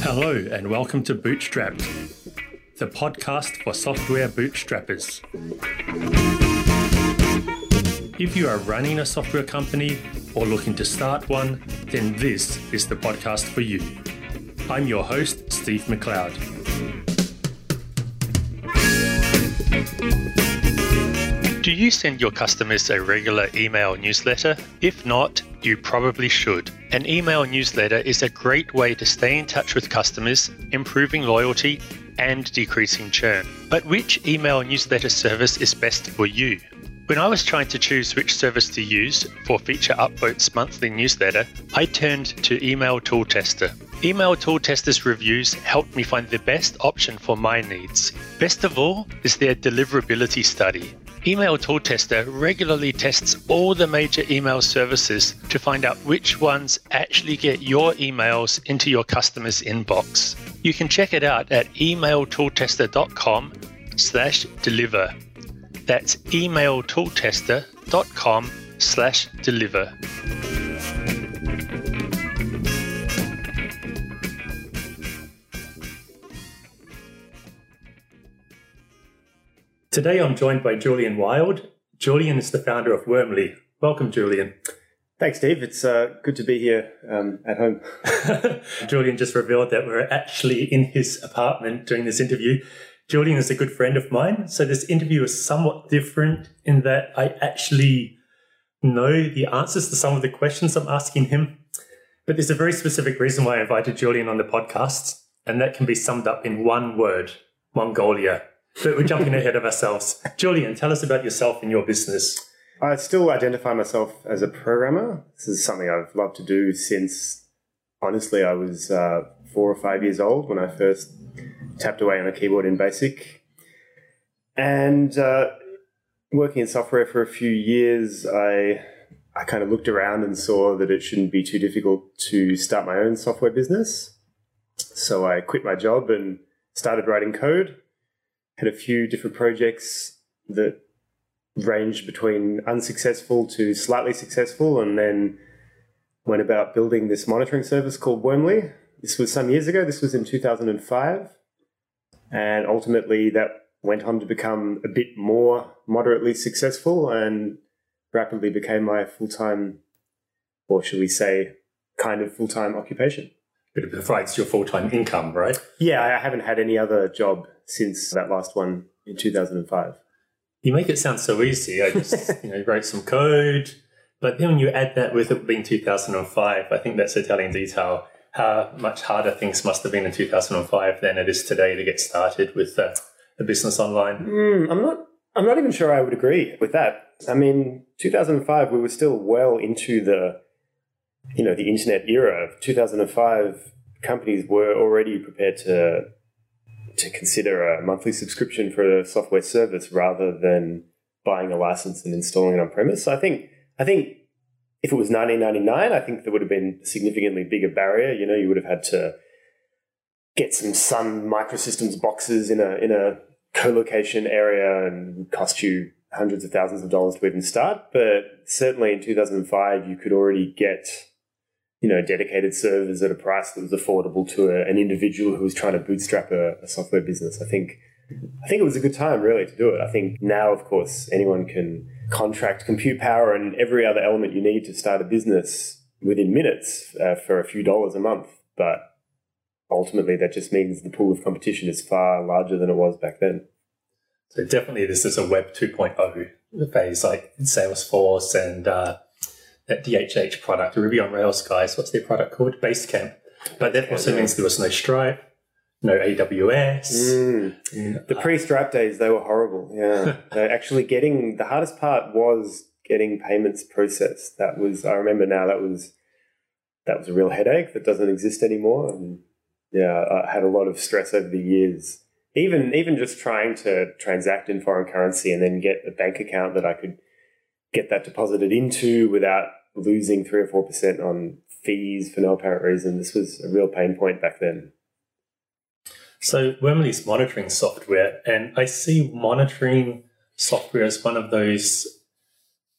Hello, and welcome to Bootstrapped, the podcast for software bootstrappers. If you are running a software company or looking to start one, then this is the podcast for you. I'm your host, Steve McLeod. Do you send your customers a regular email newsletter? If not, you probably should. An email newsletter is a great way to stay in touch with customers, improving loyalty, and decreasing churn. But which email newsletter service is best for you? When I was trying to choose which service to use for Feature Upvote's monthly newsletter, I turned to Email Tool Tester. Email Tool Tester's reviews helped me find the best option for my needs. Best of all is their deliverability study. Email Tool Tester regularly tests all the major email services to find out which ones actually get your emails into your customer's inbox. You can check it out at emailtooltester.com slash deliver. That's emailtooltester.com slash deliver. Today I'm joined by Julian Wilde. Julian is the founder of Wormly. Welcome, Julian. Thanks, Steve. It's uh, good to be here um, at home. Julian just revealed that we're actually in his apartment during this interview. Julian is a good friend of mine, so this interview is somewhat different in that I actually know the answers to some of the questions I'm asking him. But there's a very specific reason why I invited Julian on the podcast, and that can be summed up in one word Mongolia. But we're jumping ahead of ourselves. Julian, tell us about yourself and your business. I still identify myself as a programmer. This is something I've loved to do since, honestly, I was uh, four or five years old when I first tapped away on a keyboard in BASIC. And uh, working in software for a few years, I I kind of looked around and saw that it shouldn't be too difficult to start my own software business. So I quit my job and started writing code. Had a few different projects that ranged between unsuccessful to slightly successful, and then went about building this monitoring service called Wormly. This was some years ago. This was in 2005. And ultimately, that went on to become a bit more moderately successful and rapidly became my full time, or should we say, kind of full time occupation. But it provides your full time income, right? Yeah, I haven't had any other job since that last one in 2005. You make it sound so easy. I just you know wrote some code, but then when you add that with it being 2005, I think that's a telling detail how much harder things must have been in 2005 than it is today to get started with uh, a business online. Mm, I'm not. I'm not even sure I would agree with that. I mean, 2005, we were still well into the, you know, the internet era. 2005, companies were already prepared to to consider a monthly subscription for a software service rather than buying a license and installing it on premise. So I think I think if it was 1999, I think there would have been a significantly bigger barrier. You know, you would have had to get some Sun Microsystems boxes in a in a co-location area and cost you hundreds of thousands of dollars to even start. But certainly in 2005, you could already get you know dedicated servers at a price that was affordable to a, an individual who was trying to bootstrap a, a software business. I think I think it was a good time really to do it. I think now, of course, anyone can contract compute power and every other element you need to start a business within minutes uh, for a few dollars a month. But ultimately, that just means the pool of competition is far larger than it was back then. So definitely, this is a Web 2.0 phase, like Salesforce and uh, that DHH product, Ruby on Rails guys. What's their product called? Basecamp. But that also means there was no Stripe no AWS. Mm. The pre-Stripe days, they were horrible. Yeah, actually getting the hardest part was getting payments processed. That was I remember now. That was that was a real headache that doesn't exist anymore. And yeah, I had a lot of stress over the years. Even even just trying to transact in foreign currency and then get a bank account that I could get that deposited into without losing three or four percent on fees for no apparent reason. This was a real pain point back then. So Wormly's monitoring software, and I see monitoring software as one of those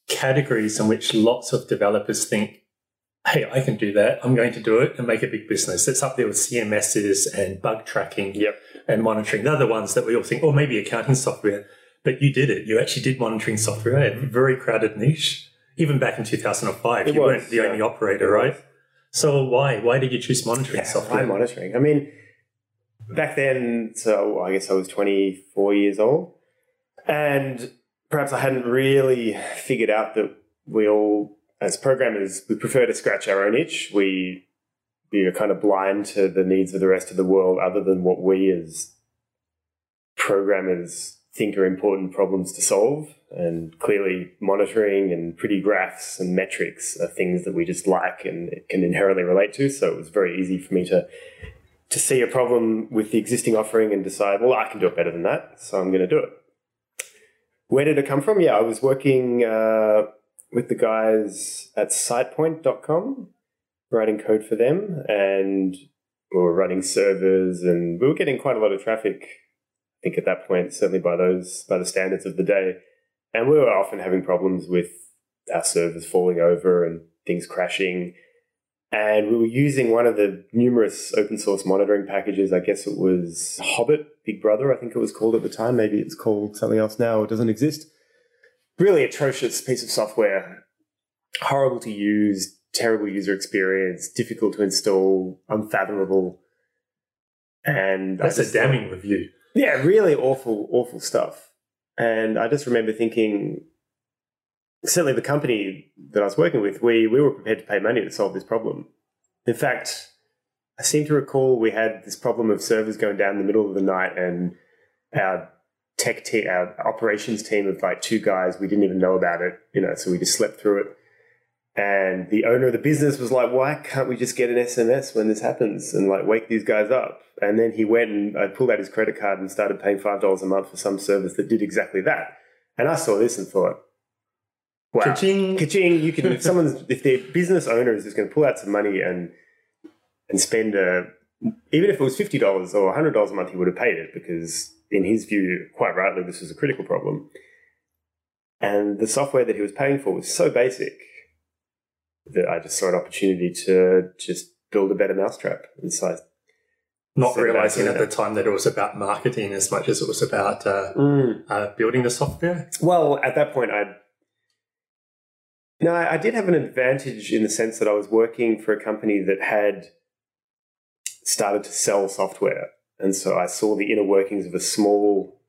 categories in which lots of developers think, hey, I can do that. I'm going to do it and make a big business. It's up there with CMSs and bug tracking Yep. and monitoring. They're the ones that we all think, or maybe accounting software. But you did it. You actually did monitoring software, a very crowded niche. Even back in 2005, It you was, weren't the yeah. only operator, right? So why? Why did you choose monitoring Yeah, software? why monitoring? I mean, back then, so I guess I was 24 years old, and perhaps I hadn't really figured out that we all, as programmers, we prefer to scratch our own itch. We we are kind of blind to the needs of the rest of the world, other than what we as programmers think are important problems to solve. And clearly, monitoring and pretty graphs and metrics are things that we just like and can inherently relate to. So it was very easy for me to to see a problem with the existing offering and decide, well, I can do it better than that, so I'm going to do it. Where did it come from? Yeah, I was working uh, with the guys at SitePoint.com, writing code for them, and we were running servers, and we were getting quite a lot of traffic. Think at that point, certainly by those by the standards of the day, and we were often having problems with our servers falling over and things crashing. And we were using one of the numerous open source monitoring packages. I guess it was Hobbit, Big Brother, I think it was called at the time. Maybe it's called something else now. It doesn't exist. Really atrocious piece of software. Horrible to use, terrible user experience, difficult to install, unfathomable. And That's a thought- damning review. Yeah, really awful, awful stuff. And I just remember thinking, certainly the company that I was working with, we, we were prepared to pay money to solve this problem. In fact, I seem to recall we had this problem of servers going down in the middle of the night and our tech team, our operations team of like two guys, we didn't even know about it, you know, so we just slept through it. And the owner of the business was like, why can't we just get an SMS when this happens and like wake these guys up? And then he went and I pulled out his credit card and started paying $5 a month for some service that did exactly that. And I saw this and thought, wow. Ka-ching. Ka-ching, you can, if someone's, if their business owner is just going to pull out some money and, and spend a, even if it was $50 or $100 a month, he would have paid it because in his view, quite rightly, this was a critical problem. And the software that he was paying for was so basic that I just saw an opportunity to just build a better mousetrap. And so I Not realizing at the time that it was about marketing as much as it was about uh, uh, building the software. Well, at that point, I no, I I did have an advantage in the sense that I was working for a company that had started to sell software, and so I saw the inner workings of a small,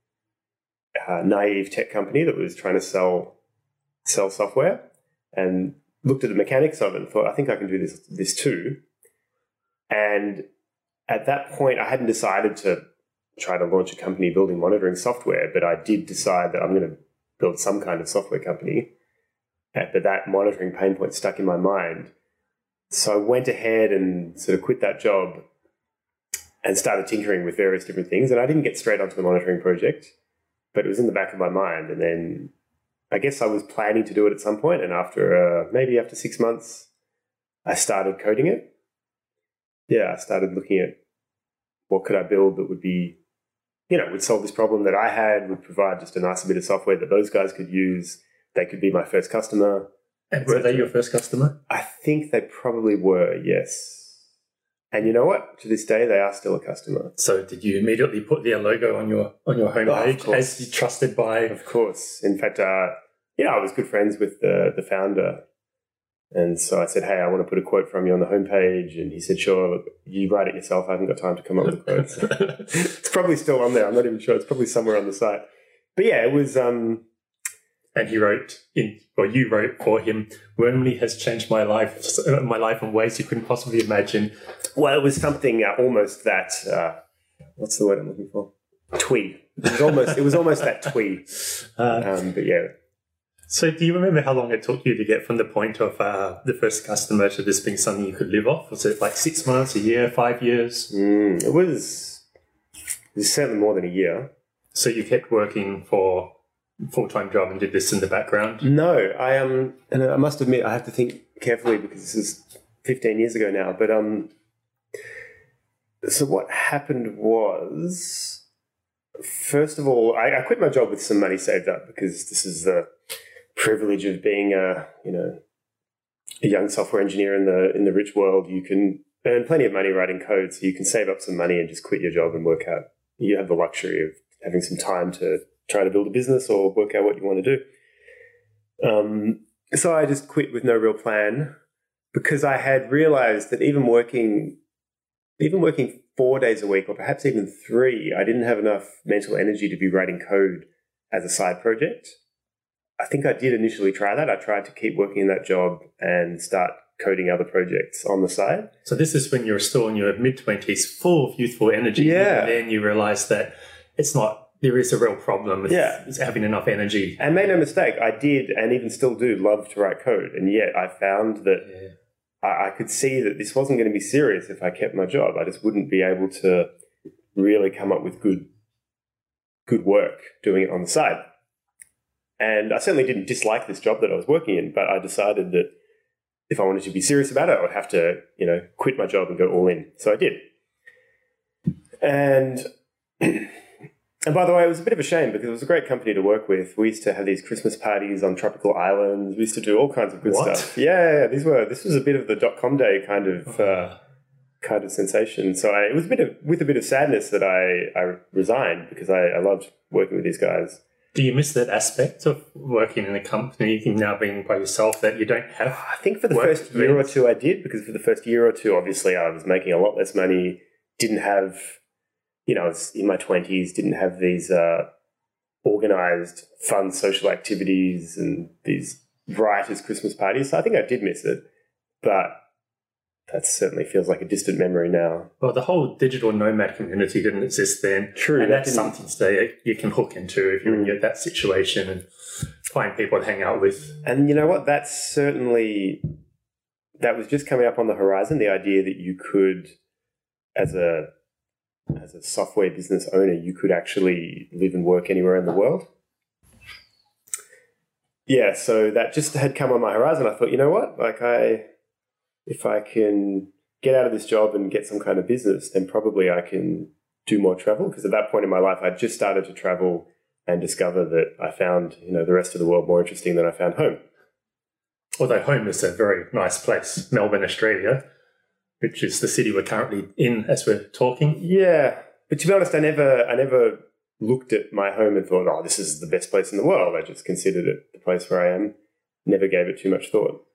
uh, naive tech company that was trying to sell sell software, and looked at the mechanics of it and thought, I think I can do this this too. And at that point, I hadn't decided to try to launch a company building monitoring software, but I did decide that I'm going to build some kind of software company. But that monitoring pain point stuck in my mind. So I went ahead and sort of quit that job and started tinkering with various different things. And I didn't get straight onto the monitoring project, but it was in the back of my mind. And then I guess I was planning to do it at some point, and after uh, maybe after six months, I started coding it. Yeah, I started looking at what could I build that would be, you know, would solve this problem that I had, would provide just a nice bit of software that those guys could use. They could be my first customer. And were they your first customer? I think they probably were, yes. And you know what? To this day, they are still a customer. So did you immediately put their logo on your on your Oh, homepage course. as you trusted by? Of course. In fact, uh, yeah, I was good friends with the, the founder. And so I said, hey, I want to put a quote from you on the homepage. And he said, sure, look, you write it yourself. I haven't got time to come up with quotes. it's probably still on there. I'm not even sure. It's probably somewhere on the site. But yeah, it was, um, and he wrote in, or you wrote for him. Wormly has changed my life, my life in ways you couldn't possibly imagine. well, it was something uh, almost that, uh, what's the word I'm looking for? Twee. It was almost, it was almost that twee. Uh, Um, but yeah, so, do you remember how long it took you to get from the point of uh, the first customer to this being something you could live off? Was it like six months, a year, five years? mm, it was, it was certainly more than a year. So you kept working for full time job and did this in the background. No, I um, and I must admit, I have to think carefully because this is 15 years ago now. But um, so what happened was, first of all, I, I quit my job with some money saved up because this is the privilege of being a you know a young software engineer in the in the rich world. You can earn plenty of money writing code, so you can save up some money and just quit your job and work out. You have the luxury of having some time to try to build a business or work out what you want to do. Um, so I just quit with no real plan because I had realized that even working, even working four days a week or perhaps even three, I didn't have enough mental energy to be writing code as a side project. I think I did initially try that. I tried to keep working in that job and start coding other projects on the side. So this is when you're still in your mid twenties, full of youthful energy. Yeah. And then you realize that it's not there is a real problem with Yeah. having enough energy. And make no mistake, I did and even still do love to write code. And yet I found that Yeah. I, I could see that this wasn't going to be serious if I kept my job. I just wouldn't be able to really come up with good good work doing it on the side. And I certainly didn't dislike this job that I was working in, but I decided that if I wanted to be serious about it, I would have to, you know, quit my job and go all in. So I did. And and by the way, it was a bit of a shame because it was a great company to work with. We used to have these Christmas parties on tropical islands. We used to do all kinds of good What? stuff. Yeah, yeah, yeah, these were this was a bit of the dot com day kind of uh, kind of sensation. So I, it was a bit of with a bit of sadness that I, I resigned because I, I loved working with these guys. Do you miss that aspect of working in a company and now being by yourself that you don't have? I think for the first year or two I did because for the first year or two, obviously I was making a lot less money. Didn't have, you know, I was in my twenties. Didn't have these uh, organized, fun social activities and these riotous Christmas parties. So I think I did miss it, but that certainly feels like a distant memory now. Well, the whole digital nomad community didn't exist then. True, and that that's something that you can hook into if you're Mm. in that situation and find people to hang out with. And you know what? That's certainly that was just coming up on the horizon. The idea that you could, as a as a software business owner, you could actually live and work anywhere in the world. Yeah, so that just had come on my horizon. I thought, you know what? Like, I if I can get out of this job and get some kind of business, then probably I can do more travel. Because at that point in my life, I'd just started to travel and discover that I found, you know, the rest of the world more interesting than I found home. Although home is a very nice place, Melbourne, Australia, which is the city we're currently in as we're talking. Yeah, but to be honest, I never, I never looked at my home and thought, "Oh, this is the best place in the world." I just considered it the place where I am. Never gave it too much thought.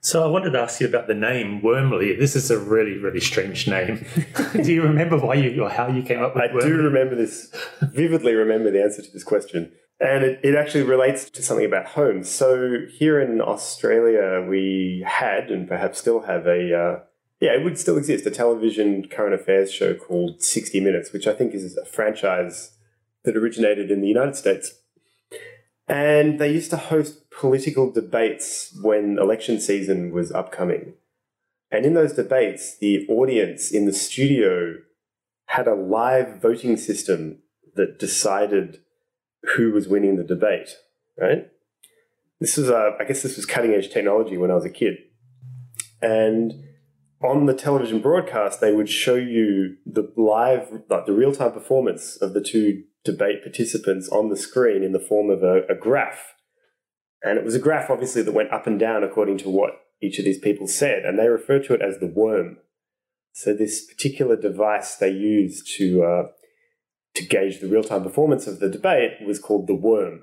So I wanted to ask you about the name Wormly. This is a really, really strange name. do you remember why you or how you came up with I Wormly? do remember this, vividly remember the answer to this question. And it, it actually relates to something about home. So here in Australia, we had and perhaps still have a, uh, yeah, it would still exist, a television current affairs show called 60 Minutes, which I think is a franchise that originated in the United States. And they used to host political debates when election season was upcoming. And in those debates, the audience in the studio had a live voting system that decided who was winning the debate, right? This was, uh, I guess this was cutting edge technology when I was a kid. And on the television broadcast, they would show you the live, like the real time performance of the two debate participants on the screen in the form of a, a graph. And it was a graph, obviously, that went up and down according to what each of these people said. And they referred to it as the worm. So this particular device they used to uh, to gauge the real time performance of the debate was called the worm,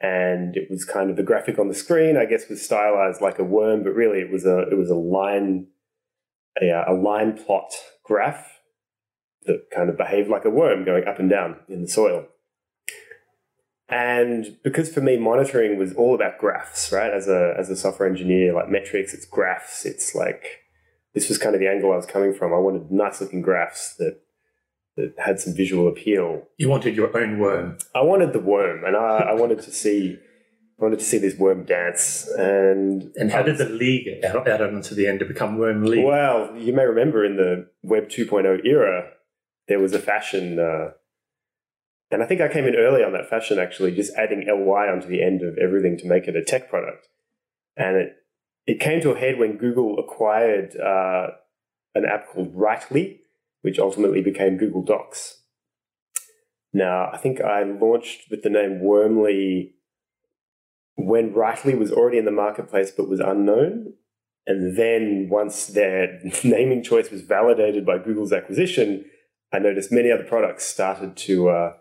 and it was kind of the graphic on the screen. I guess was stylized like a worm, but really it was a it was a line a, uh, a line plot graph that kind of behaved like a worm going up and down in the soil. And because for me, monitoring was all about graphs, right? As a as a software engineer, like metrics, it's graphs. It's like this was kind of the angle I was coming from. I wanted nice looking graphs that that had some visual appeal. You wanted your own worm. I wanted the worm, and I, I wanted to see wanted to see this worm dance. And And how did the league add add on to the end to become Wormly? well, you may remember in the Web 2.0 era, there was a fashion, uh, and I think I came in early on that fashion actually, just adding ly onto the end of everything to make it a tech product. And it it came to a head when Google acquired uh, an app called Writely, which ultimately became Google Docs. Now, I think I launched with the name Wormly when Writely was already in the marketplace but was unknown. And then once their naming choice was validated by Google's acquisition, I noticed many other products started to uh,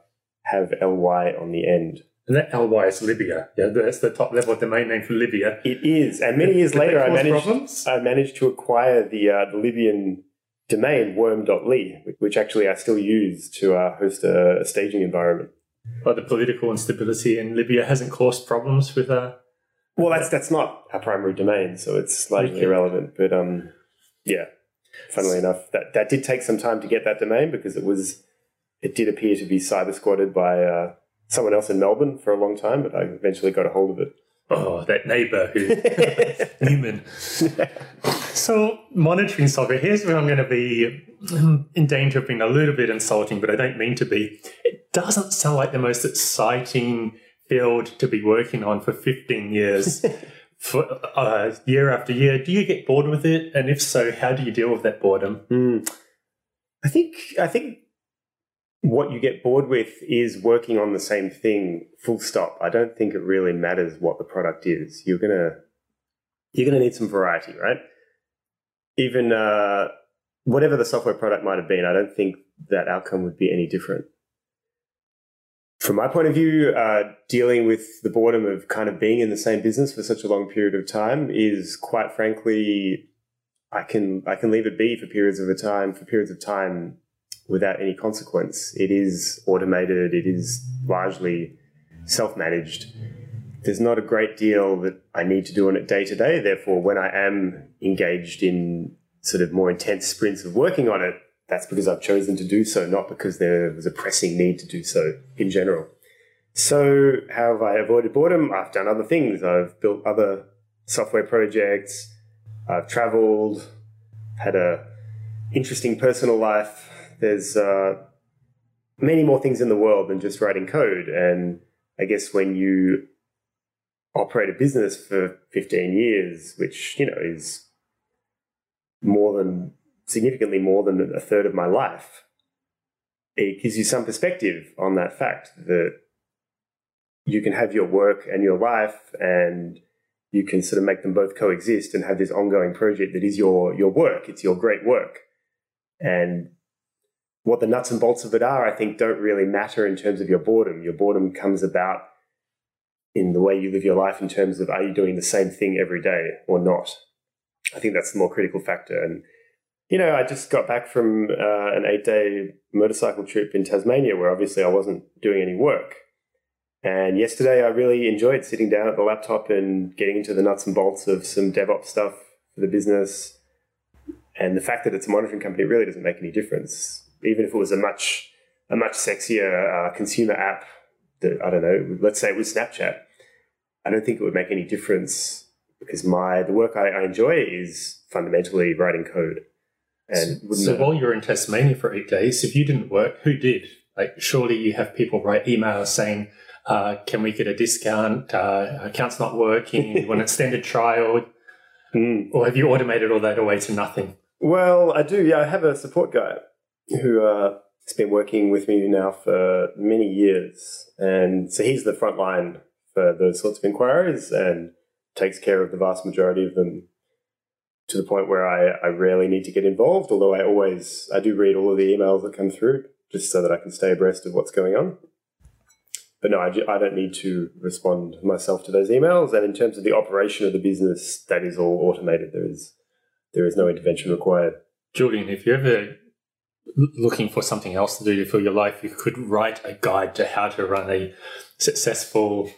have ly on the end. And that ly is Libya. Yeah, that's the top level domain name for Libya. It is. And many years later, I managed, problems? I managed to acquire the, uh, the Libyan domain worm.ly, which actually I still use to uh, host a, a, staging environment. But the political instability in Libya hasn't caused problems with uh Well, that's that's not our primary domain, so it's okay. irrelevant. But um, yeah, funnily enough, that that did take some time to get that domain because it was it did appear to be cyber squatted by uh, someone else in Melbourne for a long time, but I eventually got a hold of it. Oh, that neighbor who Newman. So monitoring software. Here's where I'm going to be in danger of being a little bit insulting, but I don't mean to be. It doesn't sound like the most exciting field to be working on for 15 years, for uh, year after year. Do you get bored with it? And if so, how do you deal with that boredom? Mm. I think I think what you get bored with is working on the same thing full stop. I don't think it really matters what the product is. You're going to you're going to need some variety, right? Even uh, whatever the software product might have been, I don't think that outcome would be any different. From my point of view, uh, dealing with the boredom of kind of being in the same business for such a long period of time is quite frankly, I can I can leave it be for periods of a time for periods of time without any consequence. It is automated, it is largely self managed. There's not a great deal that I need to do on it day to day. Therefore, when I am engaged in sort of more intense sprints of working on it, that's because I've chosen to do so, not because there was a pressing need to do so in general. So, how have I avoided boredom? I've done other things. I've built other software projects. I've traveled, had a interesting personal life, there's uh, many more things in the world than just writing code. And I guess when you operate a business for 15 years, which, you know, is more than significantly more than a third of my life, it gives you some perspective on that fact that you can have your work and your life and you can sort of make them both coexist and have this ongoing project that is your your work. It's your great work. And what the nuts and bolts of it are, I think, don't really matter in terms of your boredom. Your boredom comes about in the way you live your life in terms of are you doing the same thing every day or not? I think that's the more critical factor. And, you know, I just got back from uh, an eight day motorcycle trip in Tasmania where obviously I wasn't doing any work. And yesterday I really enjoyed sitting down at the laptop and getting into the nuts and bolts of some DevOps stuff for the business. And the fact that it's a monitoring company really doesn't make any difference even if it was a much a much sexier uh, consumer app that I don't know, let's say it was Snapchat, I don't think it would make any difference because my the work I, I enjoy is fundamentally writing code. And so, so while you're in Tasmania for eight days, if you didn't work, who did? Like, surely you have people write emails saying, uh, "Can we get a discount? Uh, account's not working. want an extended trial?" Mm. Or have you automated all that away to nothing? Well, I do. Yeah, I have a support guy who uh, has been working with me now for many years. And so he's the front line for those sorts of inquiries and takes care of the vast majority of them to the point where I, I rarely need to get involved, although I always, I do read all of the emails that come through just so that I can stay abreast of what's going on. But no, I, I don't need to respond myself to those emails. And in terms of the operation of the business, that is all automated. There is, there is no intervention required. Julian, if you ever looking for something else to do for your life, you could write a guide to how to run a successful,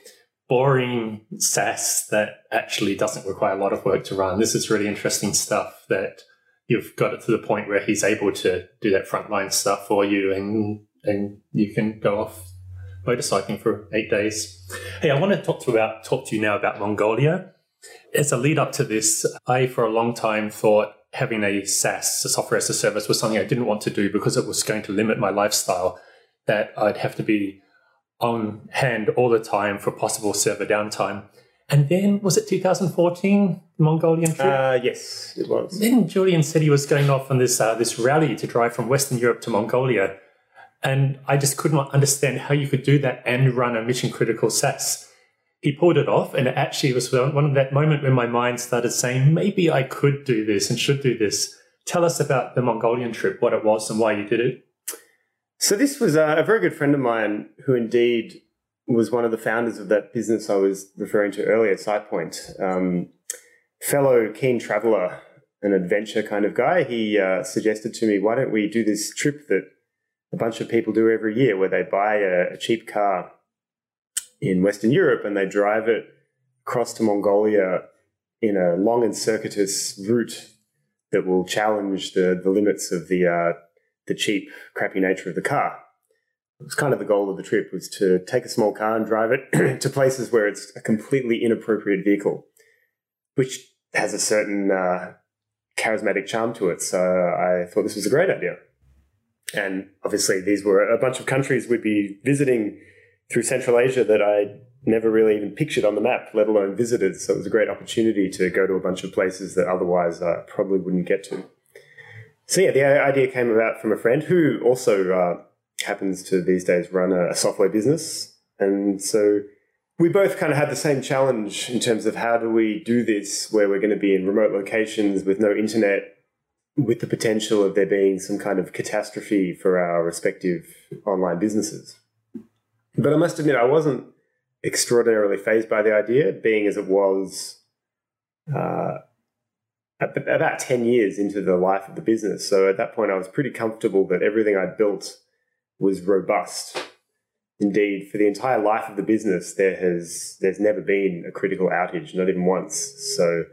boring SaaS that actually doesn't require a lot of work to run. This is really interesting stuff that you've got it to the point where he's able to do that frontline stuff for you and and you can go off motorcycling for eight days. Hey, I want to talk to about talk to you now about Mongolia. As a lead up to this, I for a long time thought having a SaaS, a software as a service, was something I didn't want to do because it was going to limit my lifestyle. That I'd have to be on hand all the time for possible server downtime. And then was it 2014, Mongolian trip? Uh, yes, it was. then Julian said he was going off on this uh, this rally to drive from Western Europe to Mongolia, and I just could not understand how you could do that and run a mission critical SaaS. He pulled it off, and it actually was one of that moment when my mind started saying, maybe I could do this and should do this. Tell us about the Mongolian trip, what it was, and why you did it. So this was a, a very good friend of mine who indeed was one of the founders of that business I was referring to earlier, SitePoint. Um, fellow keen traveler, an adventure kind of guy, he uh, suggested to me, why don't we do this trip that a bunch of people do every year where they buy a, a cheap car in Western Europe and they drive it across to Mongolia in a long and circuitous route that will challenge the, the limits of the, uh, the cheap, crappy nature of the car it was kind of the goal of the trip was to take a small car and drive it to places where it's a completely inappropriate vehicle, which has a certain uh, charismatic charm to it. So I thought this was a great idea. And obviously, these were a bunch of countries we'd be visiting through Central Asia that I never really even pictured on the map, let alone visited. So it was a great opportunity to go to a bunch of places that otherwise I probably wouldn't get to. So yeah, the idea came about from a friend who also uh, happens to these days run a, a software business. And so we both kind of had the same challenge in terms of how do we do this where we're going to be in remote locations with no internet, with the potential of there being some kind of catastrophe for our respective online businesses. But I must admit, I wasn't extraordinarily fazed by the idea, being as it was uh, about 10 years into the life of the business. So at that point, I was pretty comfortable that everything I'd built was robust. Indeed, for the entire life of the business, there has there's never been a critical outage, not even once. So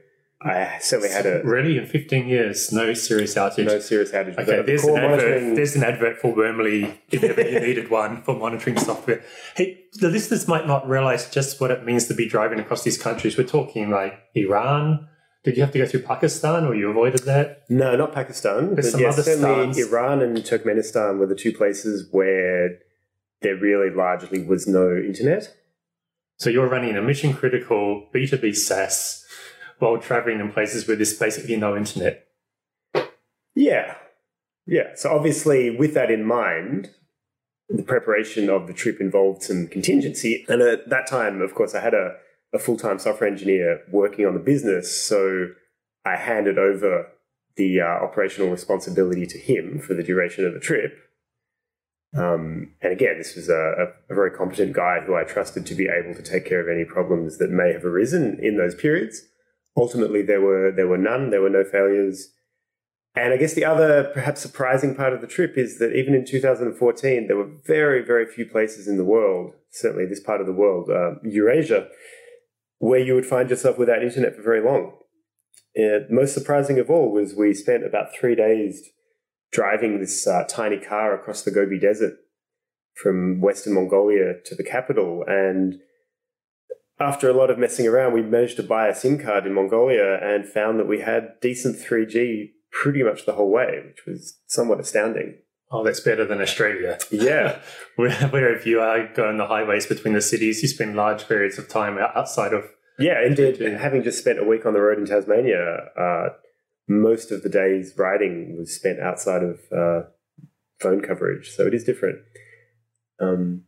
I certainly had a really in 15 years, no serious outage. No serious outage. Okay, there's an, advert, there's an advert for Wormly if ever you needed one for monitoring software. Hey, the listeners might not realize just what it means to be driving across these countries. We're talking like Iran, did you have to go through Pakistan or you avoided that? No, not Pakistan. There's some other certainly Iran and Turkmenistan were the two places where there really largely was no internet. So you're running a mission critical B2B SaaS while traveling in places where there's basically no internet. Yeah. Yeah. So obviously, with that in mind, the preparation of the trip involved some contingency. And at that time, of course, I had a a full time software engineer working on the business. So I handed over the uh, operational responsibility to him for the duration of the trip. Um, and again, this was a, a, very competent guy who I trusted to be able to take care of any problems that may have arisen in those periods. Ultimately, there were there were none. There were no failures. And I guess the other perhaps surprising part of the trip is that even in 2014, there were very, very few places in the world, certainly this part of the world, uh, Eurasia, where you would find yourself without internet for very long. And most surprising of all was we spent about three days driving this uh, tiny car across the Gobi Desert from Western Mongolia to the capital. And after a lot of messing around, we managed to buy a SIM card in Mongolia and found that we had decent 3G pretty much the whole way, which was somewhat astounding. Oh, that's better than Australia. Yeah. where, where if you are going the highways between the cities, you spend large periods of time outside of. Yeah, indeed. Having just spent a week on the road in Tasmania, uh, most of the day's riding was spent outside of uh, phone coverage. So it is different. Um,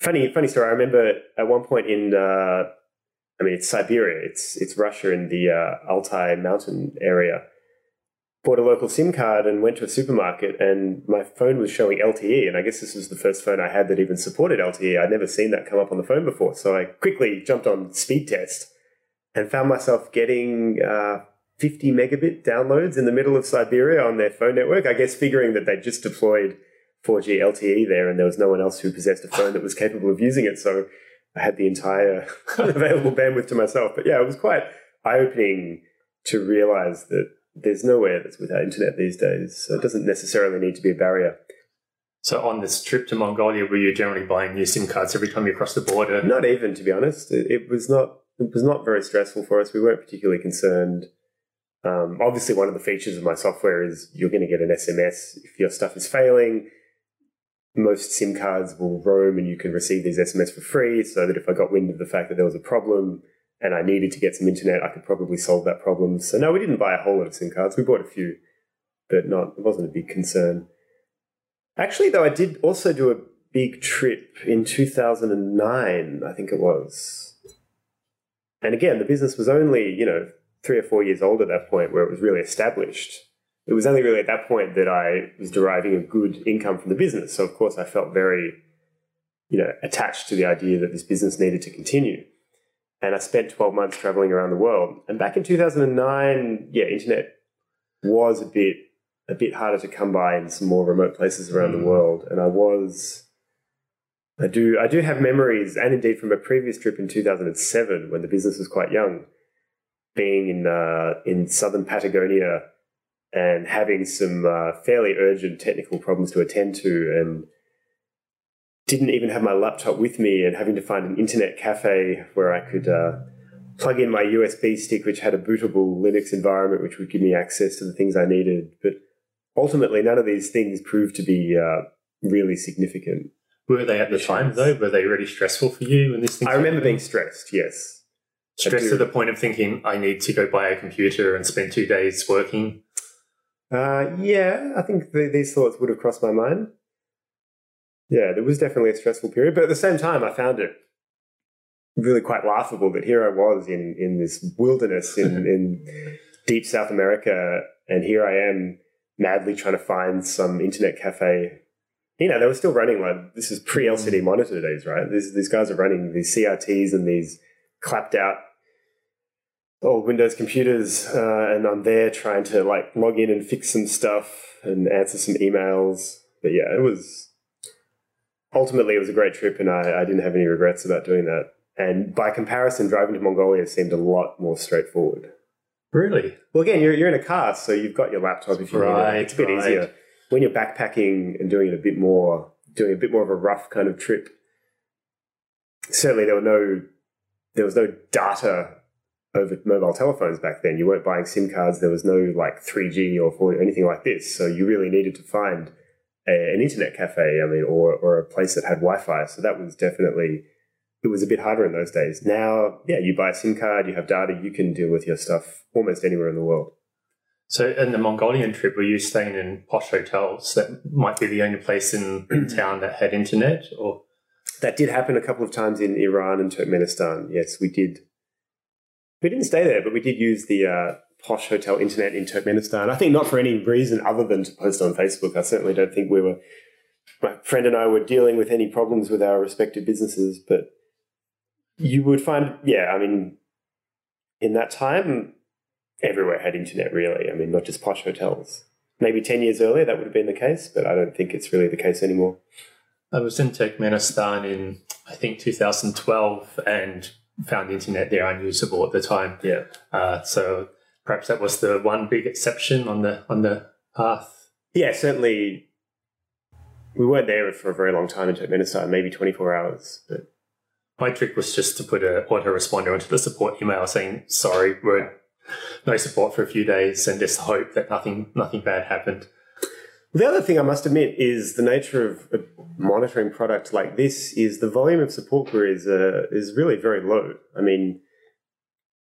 funny, funny story. I remember at one point in, uh, I mean, it's Siberia. It's it's Russia in the uh, Altai mountain area bought a local SIM card and went to a supermarket, and my phone was showing LTE. And I guess this was the first phone I had that even supported LTE. I'd never seen that come up on the phone before. So I quickly jumped on speed test and found myself getting uh, 50 megabit downloads in the middle of Siberia on their phone network. I guess figuring that they just deployed 4G LTE there and there was no one else who possessed a phone that was capable of using it. So I had the entire available bandwidth to myself. But yeah, it was quite eye opening to realize that there's nowhere that's without internet these days. So it doesn't necessarily need to be a barrier. So on this trip to Mongolia, were you generally buying new SIM cards every time you crossed the border? Not even, to be honest. It, it was not. It was not very stressful for us. We weren't particularly concerned. Um, obviously, one of the features of my software is you're going to get an SMS if your stuff is failing. Most SIM cards will roam, and you can receive these SMS for free. So that if I got wind of the fact that there was a problem, and I needed to get some internet, I could probably solve that problem. So no, we didn't buy a whole lot of SIM cards. We bought a few, but not it wasn't a big concern. Actually, though, I did also do a big trip in 2009, I think it was. And again, the business was only, you know, three or four years old at that point where it was really established. It was only really at that point that I was deriving a good income from the business. So, of course, I felt very, you know, attached to the idea that this business needed to continue. And I spent 12 months traveling around the world. And back in 2009, yeah, internet was a bit a bit harder to come by in some more remote places around mm. the world. And I was I do I do have memories, and indeed from a previous trip in 2007 when the business was quite young, being in uh, in southern Patagonia and having some uh, fairly urgent technical problems to attend to, and didn't even have my laptop with me, and having to find an internet cafe where I could uh, plug in my USB stick, which had a bootable Linux environment, which would give me access to the things I needed. But ultimately, none of these things proved to be uh, really significant. Were they at the time though? Were they really stressful for you? And this thing, I remember being stressed. Yes, stressed to the point of thinking I need to go buy a computer and spend two days working. Uh, yeah, I think the, these thoughts would have crossed my mind. Yeah, there was definitely a stressful period, but at the same time, I found it really quite laughable that here I was in in this wilderness in in deep South America, and here I am madly trying to find some internet cafe you know, they were still running like this is pre LCD mm. monitor days, right? These these guys are running these CRTs and these clapped out old Windows computers, uh, and I'm there trying to like log in and fix some stuff and answer some emails. But yeah, it was ultimately it was a great trip, and I, I didn't have any regrets about doing that. And by comparison, driving to Mongolia seemed a lot more straightforward. Really? Well, again, you're, you're in a car, so you've got your laptop if you right, need it. It's a bit right. easier when you're backpacking and doing it a bit more, doing a bit more of a rough kind of trip, certainly there were no, there was no data over mobile telephones back then. You weren't buying SIM cards. There was no like 3G or 4 or anything like this. So you really needed to find a, an internet cafe, I mean, or, or a place that had Wi-Fi. So that was definitely, it was a bit harder in those days. Now, yeah, you buy a SIM card, you have data, you can deal with your stuff almost anywhere in the world. So, in the Mongolian trip, were you staying in posh hotels that might be the only place in town that had internet, or that did happen a couple of times in Iran and Turkmenistan? Yes, we did. We didn't stay there, but we did use the uh, posh hotel internet in Turkmenistan. I think not for any reason other than to post on Facebook. I certainly don't think we were. My friend and I were dealing with any problems with our respective businesses, but you would find, yeah, I mean, in that time, everywhere had internet, really. I mean, not just posh hotels. Maybe 10 years earlier that would have been the case, but I don't think it's really the case anymore. I was in Turkmenistan in, I think, 2012 and found the internet there unusable at the time. Yeah. Uh, so perhaps that was the one big exception on the on the path. Yeah, certainly. We weren't there for a very long time in Turkmenistan, maybe 24 hours. But my trick was just to put a autoresponder onto the support email saying, sorry, we're no support for a few days and just hope that nothing nothing bad happened. The other thing I must admit is the nature of a monitoring product like this is the volume of support queries uh, is really very low. I mean,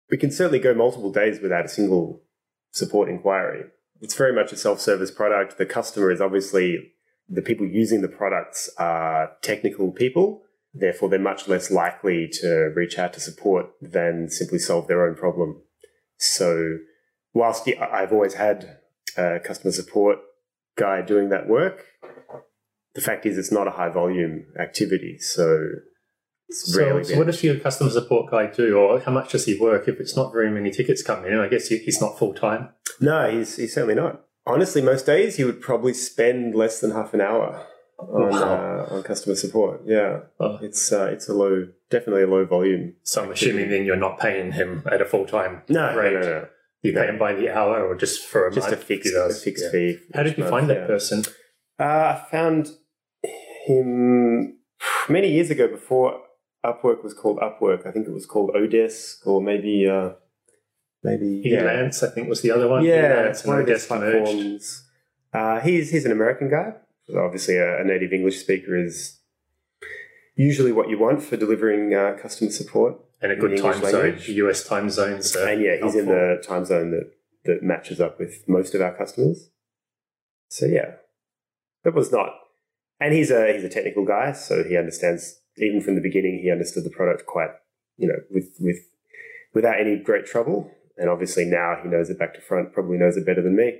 we can certainly go multiple days without a single support inquiry. It's very much a self-service product. The customer is obviously the people using the products are technical people. Therefore, they're much less likely to reach out to support than simply solve their own problem. So, whilst I've always had a customer support guy doing that work, the fact is it's not a high volume activity. So, so, so what does your customer support guy do, or how much does he work if it's not very many tickets coming in? I guess he's not full time. No, he's he's certainly not. Honestly, most days he would probably spend less than half an hour on wow. uh, on customer support. Yeah, oh. it's uh, it's a low, definitely a low volume. So I'm assuming then you're not paying him at a full time no, rate. No, no, no. You pay him by the hour or just for a just month? a fixed, a fixed yeah. fee. How did you month, find that yeah. person? Uh, I found him many years ago before Upwork was called Upwork. I think it was called Odesk or maybe uh, maybe Elance. Yeah. I think was the other one. Yeah, it's one of these platforms. Uh, he's he's an American guy obviously a, a native English speaker is usually what you want for delivering uh, customer support. And a good time zone, US time zones. and yeah, he's helpful. in the time zone that, that matches up with most of our customers. So yeah, it was not. And he's a he's a technical guy, so he understands. Even from the beginning, he understood the product quite, you know, with with without any great trouble. And obviously now he knows it back to front, probably knows it better than me.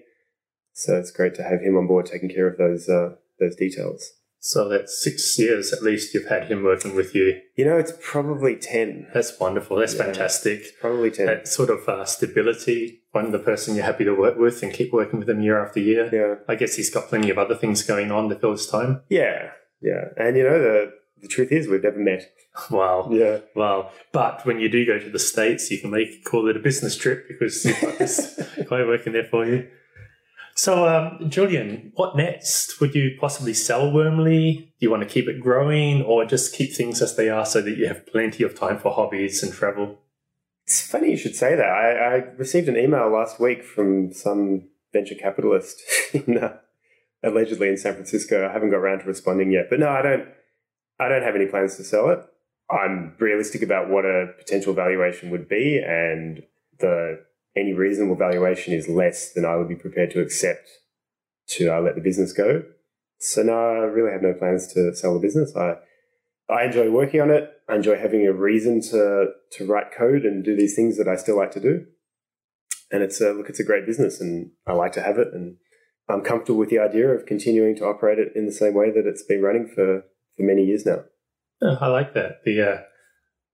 So it's great to have him on board taking care of those uh, those details. So that's six years at least you've had him working with you. You know, it's probably 10. That's wonderful. That's yeah, fantastic. Probably 10. That sort of uh, stability, find the person you're happy to work with and keep working with them year after year. Yeah. I guess he's got plenty of other things going on to fill his time. Yeah. Yeah. And, you know, the, the truth is we've never met. Wow. Yeah. Wow. But when you do go to the States, you can make call it a business trip because you've got this guy working there for you. So, um, Julian, what next? Would you possibly sell Wormly? Do you want to keep it growing or just keep things as they are so that you have plenty of time for hobbies and travel? It's funny you should say that. I, I received an email last week from some venture capitalist in, uh, allegedly in San Francisco. I haven't got around to responding yet, but no, I don't. I don't have any plans to sell it. I'm realistic about what a potential valuation would be, and the any reasonable valuation is less than I would be prepared to accept to uh, let the business go. So no, I really have no plans to sell the business. I I enjoy working on it. I enjoy having a reason to to write code and do these things that I still like to do. And it's a look, it's a great business, and I like to have it. And I'm comfortable with the idea of continuing to operate it in the same way that it's been running for for many years now. Oh, I like that. The uh,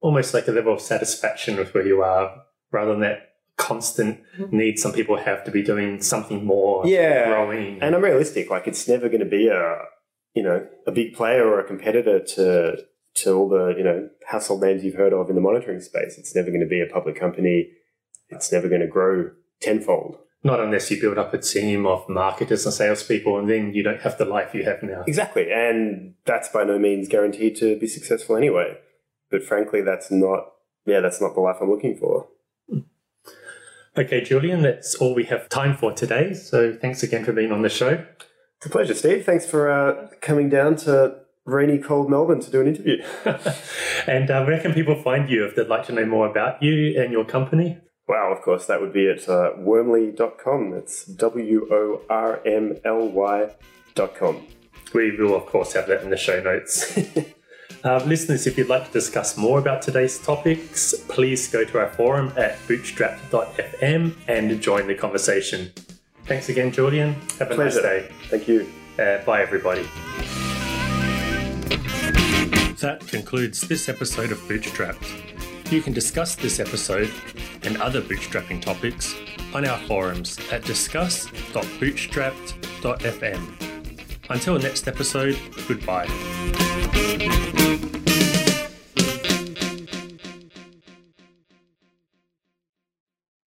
almost like a level of satisfaction with where you are, rather than that constant mm-hmm. need some people have to be doing something more yeah growing and i'm realistic like it's never going to be a you know a big player or a competitor to to all the you know household names you've heard of in the monitoring space it's never going to be a public company it's never going to grow tenfold not unless you build up a team of marketers and salespeople, and then you don't have the life you have now. Exactly, and that's by no means guaranteed to be successful anyway. But frankly, that's not yeah, that's not the life I'm looking for. Okay, Julian, that's all we have time for today. So thanks again for being on the show. It's a pleasure, Steve. Thanks for uh, coming down to rainy, cold Melbourne to do an interview. and uh, where can people find you if they'd like to know more about you and your company? Wow, of course, that would be at uh, wormly.com. That's W O R M L Y.com. We will, of course, have that in the show notes. Uh, listeners, if you'd like to discuss more about today's topics, please go to our forum at bootstrapped.fm and join the conversation. Thanks again, Julian. Have a Pleasure. nice day. Thank you. Uh, bye, everybody. That concludes this episode of Bootstrapped. You can discuss this episode and other bootstrapping topics on our forums at discuss.bootstrapped.fm. Until next episode, goodbye. Thank you.